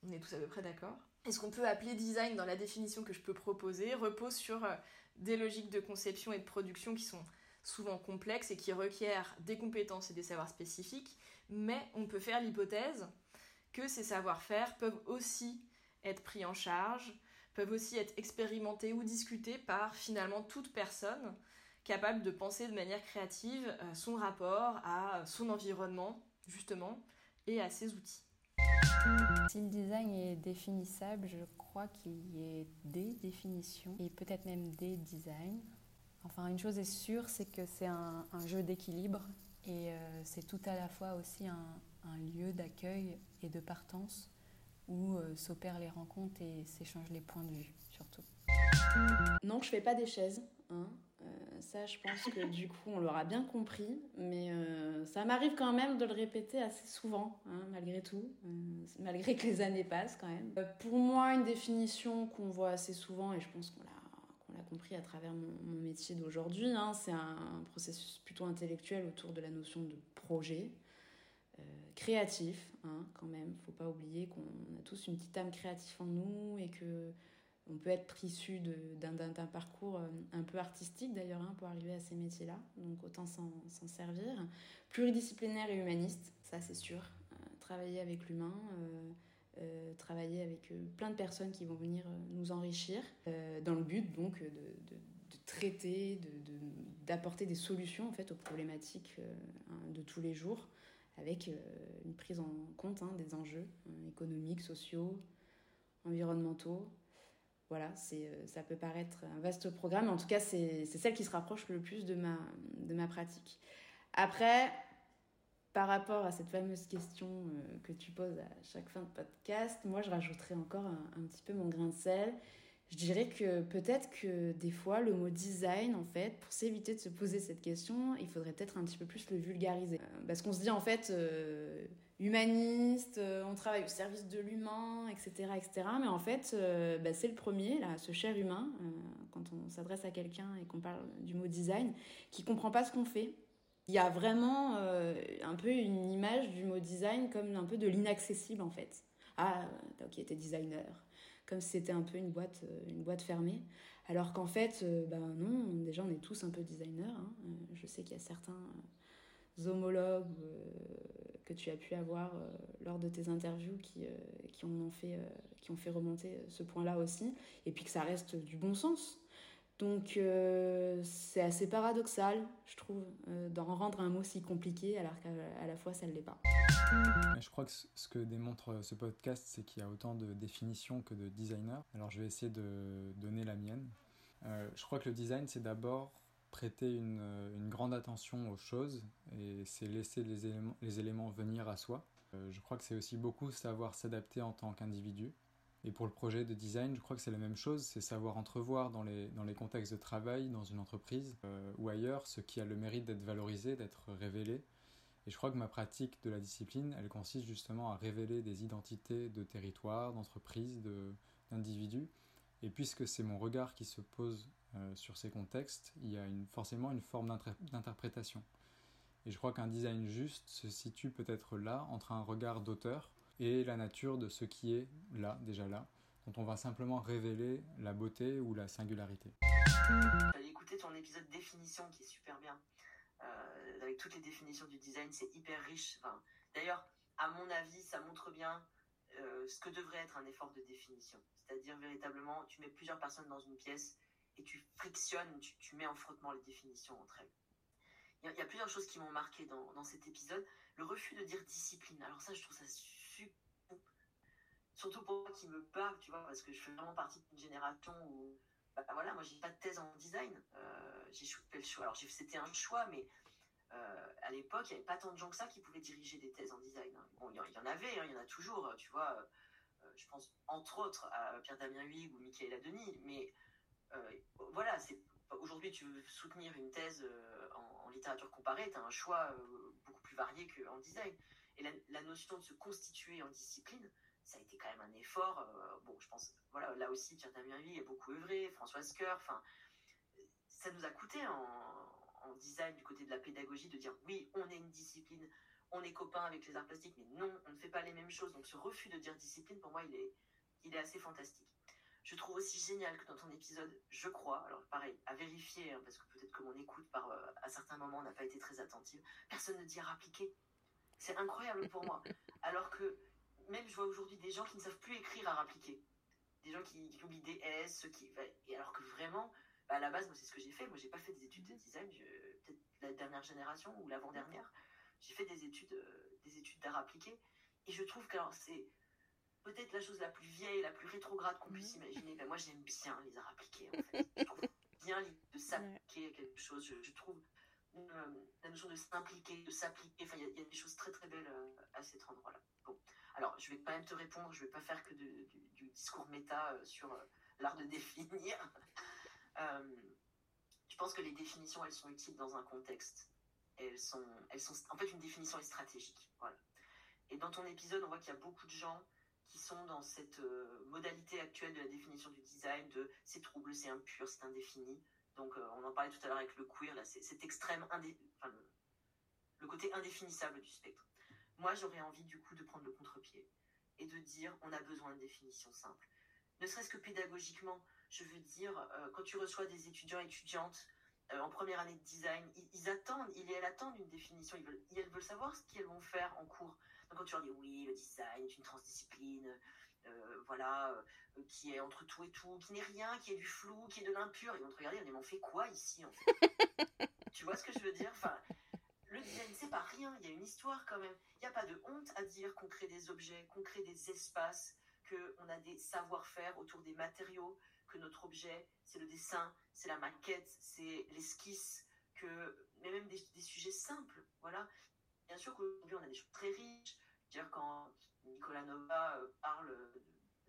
Speaker 26: on est tous à peu près d'accord. Et ce qu'on peut appeler design dans la définition que je peux proposer repose sur euh, des logiques de conception et de production qui sont souvent complexes et qui requièrent des compétences et des savoirs spécifiques, mais on peut faire l'hypothèse que ces savoir-faire peuvent aussi être pris en charge, peuvent aussi être expérimentés ou discutés par finalement toute personne capable de penser de manière créative euh, son rapport à son environnement, justement, et à ses outils.
Speaker 27: Si le design est définissable, je crois qu'il y ait des définitions et peut-être même des designs. Enfin, une chose est sûre, c'est que c'est un, jeu d'équilibre et euh, c'est tout à la fois aussi un, lieu d'accueil et de partance où euh, s'opèrent les rencontres et s'échangent les points de vue, surtout.
Speaker 19: Non, je fais pas des chaises. Hein. Euh, ça, je pense que du coup, on l'aura bien compris. Mais euh, ça m'arrive quand même de le répéter assez souvent, hein, malgré tout, euh, malgré que les années passent quand même. pour moi, une définition qu'on voit assez souvent, et je pense qu'on l'a l'a compris à travers mon, métier d'aujourd'hui, hein, c'est un, processus plutôt intellectuel autour de la notion de projet. créatif, quand même. Faut pas oublier qu'on a tous une petite âme créative en nous et que on peut être issu d'un parcours euh, un peu artistique d'ailleurs hein, pour arriver à ces métiers-là, donc autant s'en servir. Pluridisciplinaire et humaniste, ça c'est sûr. Euh, travailler avec l'humain, euh, travailler avec plein de personnes qui vont venir nous enrichir, dans le but donc de, traiter, d'apporter des solutions en aux problématiques hein, de tous les jours, avec une prise en compte hein, des enjeux économiques, sociaux, environnementaux, voilà, c'est, euh, ça peut paraître un vaste programme, mais en tout cas, c'est, celle qui se rapproche le plus de ma, de ma pratique. Après, par rapport à cette fameuse question euh, que tu poses à chaque fin de podcast, moi, je rajouterais encore un, petit peu mon grain de sel. Je dirais que peut-être que des fois, le mot design, en fait, pour s'éviter de se poser cette question, il faudrait peut-être un petit peu plus le vulgariser. Euh, parce qu'on se dit, en fait, humaniste, euh, on travaille au service de l'humain, etc., etc. Mais en fait, bah, c'est le premier, là, ce cher humain, quand on s'adresse à quelqu'un et qu'on parle du mot design, qui comprend pas ce qu'on fait. Il y a vraiment un peu une image du mot design comme un peu de l'inaccessible, en fait. Ah, ok, t'es designer comme si c'était un peu une boîte, euh, une boîte fermée. Alors qu'en fait, euh, ben non, déjà on est tous un peu designers. Hein. Euh, je sais qu'il y a certains homologues que tu as pu avoir lors de tes interviews qui, qui, ont fait, qui ont fait remonter ce point-là aussi. Et puis que ça reste du bon sens. Donc c'est assez paradoxal, je trouve, d'en rendre un mot si compliqué alors qu'à la fois ça ne l'est pas.
Speaker 28: Je crois que ce que démontre ce podcast, c'est qu'il y a autant de définitions que de designers. Alors je vais essayer de donner la mienne. Euh, je crois que le design, c'est d'abord prêter une, une, grande attention aux choses et c'est laisser les éléments, les éléments venir à soi. Euh, je crois que c'est aussi beaucoup savoir s'adapter en tant qu'individu. Et pour le projet de design, je crois que c'est la même chose, c'est savoir entrevoir dans les, dans les contextes de travail, dans une entreprise euh, ou ailleurs, ce qui a le mérite d'être valorisé, d'être révélé, et je crois que ma pratique de la discipline, elle consiste justement à révéler des identités de territoires, d'entreprises, d'individus. Et puisque c'est mon regard qui se pose euh, sur ces contextes, il y a forcément une forme d'interprétation. Et je crois qu'un design juste se situe peut-être là, entre un regard d'auteur et la nature de ce qui est là, déjà là, dont on va simplement révéler la beauté ou la singularité.
Speaker 29: J'allais écouter ton épisode définition qui est super bien. Euh, avec toutes les définitions du design, c'est hyper riche. D'ailleurs, à mon avis, ça montre bien euh, ce que devrait être un effort de définition. C'est-à-dire véritablement, tu mets plusieurs personnes dans une pièce et tu frictionnes, tu, mets en frottement les définitions entre elles. Il y, a plusieurs choses qui m'ont marqué dans, cet épisode. Le refus de dire discipline. Alors ça, je trouve ça super. Surtout pour moi qui me parle, tu vois, parce que je fais vraiment partie d'une génération où, bah, voilà, moi j'ai pas de thèse en design. Euh, j'ai fait le choix. Alors c'était un choix, mais à l'époque, il n'y avait pas tant de gens que ça qui pouvaient diriger des thèses en design. Hein. Bon, il y, en avait, hein, il y en a toujours, tu vois. je pense entre autres à Pierre-Damien Huyghe ou Michaela Denis, mais voilà, c'est aujourd'hui tu veux soutenir une thèse en, littérature comparée, tu as un choix beaucoup plus varié qu'en design. Et la, notion de se constituer en discipline, ça a été quand même un effort. Euh, bon, je pense, voilà, là aussi, Pierre Damien a beaucoup œuvré, Françoise Coeur, enfin, ça nous a coûté en, design du côté de la pédagogie de dire oui, on est une discipline, on est copains avec les arts plastiques, mais non, on ne fait pas les mêmes choses. Donc ce refus de dire discipline, pour moi, il est assez fantastique. Je trouve aussi génial que dans ton épisode, je crois, alors pareil, à vérifier, hein, parce que peut-être que mon écoute par, euh, à certains moments n'a pas été très attentive, personne ne dit appliquer. C'est incroyable pour moi. Alors que même je vois aujourd'hui des gens qui ne savent plus écrire à appliquer. Des gens qui, qui oublient des S, qui, et alors que vraiment, bah, à la base, moi c'est ce que j'ai fait. Moi j'ai pas fait des études de design, peut-être la dernière génération ou l'avant-dernière. J'ai fait des études, euh, d'art appliqué. Et je trouve que c'est peut-être la chose la plus vieille, la plus rétrograde qu'on puisse imaginer. Ben, moi j'aime bien les arts appliqués en fait. Je trouve bien de s'appliquer à quelque chose. je trouve euh, la notion de s'impliquer, de s'appliquer. Enfin, il y, a des choses très très belles euh, à cet endroit-là. Bon, alors je vais quand même te répondre. Je vais pas faire que du, discours méta euh, sur l'art de définir. (laughs) je pense que les définitions, elles sont utiles dans un contexte. Elles sont, elles sont, en fait, une définition est stratégique. Voilà. Et dans ton épisode, on voit qu'il y a beaucoup de gens qui sont dans cette modalité actuelle de la définition du design de c'est trouble, c'est impur, c'est indéfini. Donc, euh, on en parlait tout à l'heure avec le queer, là, c'est extrême, le, côté indéfinissable du spectre. Moi, j'aurais envie, du coup, de prendre le contre-pied et de dire on a besoin de définitions simples. Ne serait-ce que pédagogiquement, je veux dire, euh, quand tu reçois des étudiants et étudiantes euh, en première année de design, ils, attendent, ils elles attendent une définition, ils veulent, elles veulent savoir ce qu'elles vont faire en cours. Quand tu leur dis oui, le design est une transdiscipline, euh, voilà, euh, qui est entre tout et tout, qui n'est rien, qui est du flou, qui est de l'impur. Ils vont te regarder, mais on fait quoi ici en fait? (laughs) Tu vois ce que je veux dire? Enfin, le design, c'est pas rien, il y a une histoire quand même. Il n'y a pas de honte à dire qu'on crée des objets, qu'on crée des espaces, qu'on a des savoir-faire autour des matériaux, que notre objet, c'est le dessin, c'est la maquette, c'est l'esquisse, que, mais même des, des, sujets simples, voilà. Bien sûr qu'aujourd'hui, on a des choses très riches. Dire quand Nicolas Nova euh, parle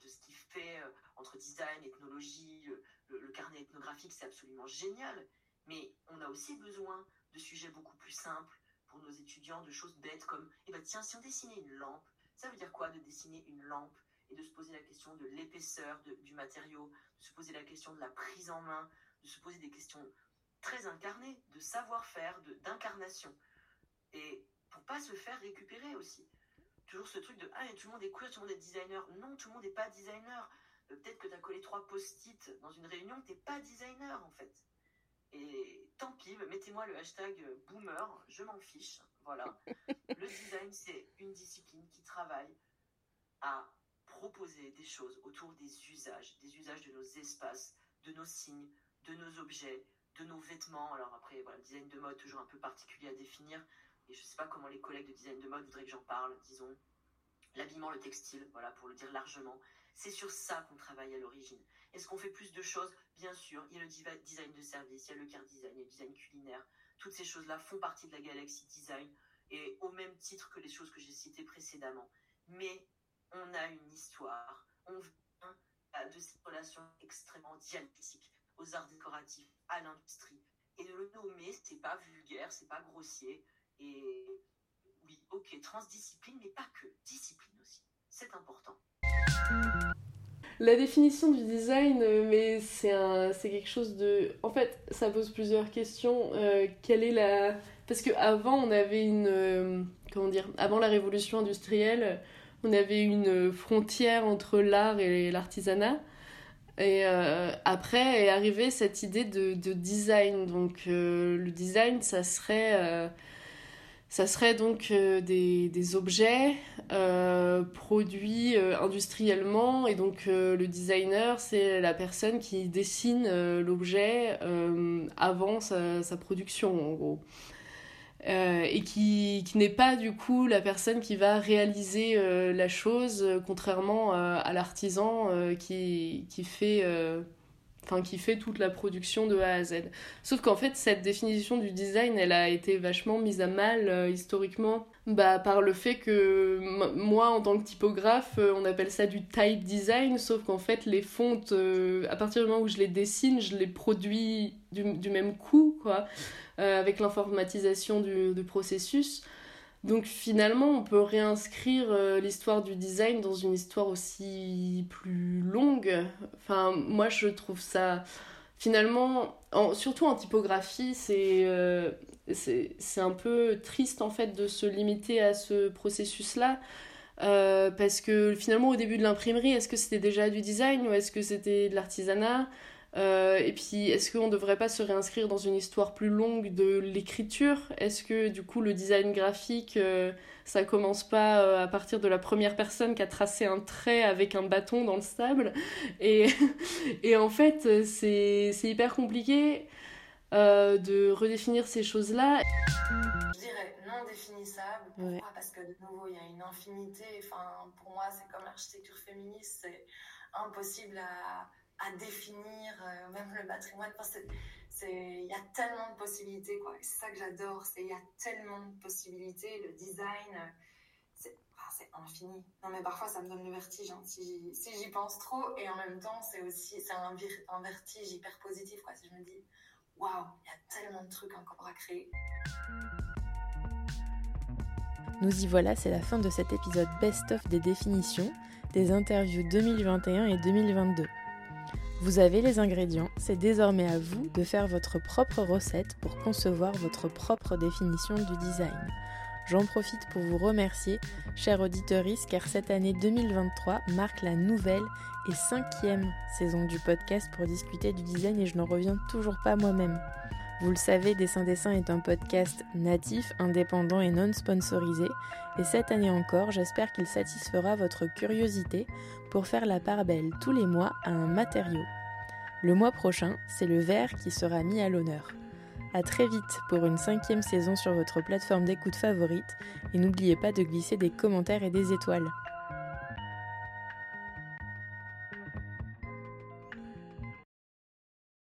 Speaker 29: de ce qu'il fait euh, entre design, ethnologie, euh, le, carnet ethnographique, c'est absolument génial. Mais on a aussi besoin de sujets beaucoup plus simples pour nos étudiants, de choses bêtes comme, eh ben tiens, si on dessinait une lampe, ça veut dire quoi de dessiner une lampe et de se poser la question de l'épaisseur du matériau, de se poser la question de la prise en main, de se poser des questions très incarnées, de savoir-faire, d'incarnation. Et pas se faire récupérer aussi toujours ce truc de ah tout le monde est queer, tout le monde est designer. Non, tout le monde n'est pas designer. Euh, peut-être que tu as collé trois post-it dans une réunion, t'es pas designer en fait. Et tant pis, mettez-moi le hashtag boomer, je m'en fiche. Voilà. (laughs) le design, c'est une discipline qui travaille à proposer des choses autour des usages, des usages de nos espaces, de nos signes, de nos objets, de nos vêtements. Alors après, voilà, le design de mode, toujours un peu particulier à définir, et je ne sais pas comment les collègues de design de mode voudraient que j'en parle, disons, l'habillement, le textile, voilà, pour le dire largement. C'est sur ça qu'on travaille à l'origine. Est-ce qu'on fait plus de choses? Bien sûr, il y a le design de service, il y a le car design, il y a le design culinaire. Toutes ces choses-là font partie de la galaxie design et au même titre que les choses que j'ai citées précédemment. Mais on a une histoire, on vient de cette relation extrêmement dialectique aux arts décoratifs, à l'industrie. Et de le nommer, c'est pas vulgaire, c'est pas grossier. Et oui, ok, transdiscipline, mais pas que, discipline aussi. C'est important.
Speaker 1: La définition du design, euh, mais c'est quelque chose de. En fait, ça pose plusieurs questions. Euh, quelle est la. Parce qu'avant, on avait une. Euh, comment dire Avant la révolution industrielle, on avait une frontière entre l'art et l'artisanat. Et après est arrivée cette idée de design. Donc, le design, ça serait ça serait donc euh, des, objets euh, produits euh, industriellement et donc le designer c'est la personne qui dessine l'objet avant sa, production en gros. et qui, n'est pas du coup la personne qui va réaliser la chose contrairement à l'artisan qui fait
Speaker 30: enfin qui fait toute la production de A à Z. Sauf qu'en fait, cette définition du design, elle a été vachement mise à mal euh, historiquement bah, par le fait que moi, en tant que typographe, euh, on appelle ça du type design, sauf qu'en fait, les fontes, euh, à partir du moment où je les dessine, je les produis du, même coup, quoi, avec l'informatisation du processus. Donc finalement, on peut réinscrire euh, l'histoire du design dans une histoire aussi plus longue. Enfin, moi, je trouve ça finalement, surtout en typographie, euh, c'est un peu triste en fait de se limiter à ce processus-là. Euh, parce que finalement, au début de l'imprimerie, est-ce que c'était déjà du design ou est-ce que c'était de l'artisanat? Euh, et puis, est-ce qu'on ne devrait pas se réinscrire dans une histoire plus longue de l'écriture? Est-ce que du coup, le design graphique, euh, ça commence pas euh, à partir de la première personne qui a tracé un trait avec un bâton dans le sable? Et, (laughs) et en fait, c'est hyper compliqué de redéfinir ces choses-là.
Speaker 31: Je dirais non définissable. Pourquoi? Parce que de nouveau, il y a une infinité. Enfin, pour moi, c'est comme l'architecture féministe, c'est impossible à à définir, euh, même le patrimoine. Il y a tellement de possibilités, quoi. C'est ça que j'adore, il y a tellement de possibilités. Le design, c'est infini. Non, mais parfois, ça me donne le vertige hein, si j'y pense trop. Et en même temps, c'est aussi un, un, vertige hyper positif, quoi. Si je me dis, waouh, il y a tellement de trucs encore à créer.
Speaker 1: Nous y voilà, c'est la fin de cet épisode best-of des définitions, des interviews 2021 et 2022. Vous avez les ingrédients, c'est désormais à vous de faire votre propre recette pour concevoir votre propre définition du design. J'en profite pour vous remercier, chers auditeurs, car cette année 2023 marque la nouvelle et cinquième saison du podcast pour discuter du design et je n'en reviens toujours pas moi-même. Vous le savez, Dessin Dessin est un podcast natif, indépendant et non sponsorisé, et cette année encore, j'espère qu'il satisfera votre curiosité pour faire la part belle tous les mois à un matériau. Le mois prochain, c'est le verre qui sera mis à l'honneur. A très vite pour une cinquième saison sur votre plateforme d'écoute favorite et n'oubliez pas de glisser des commentaires et des étoiles.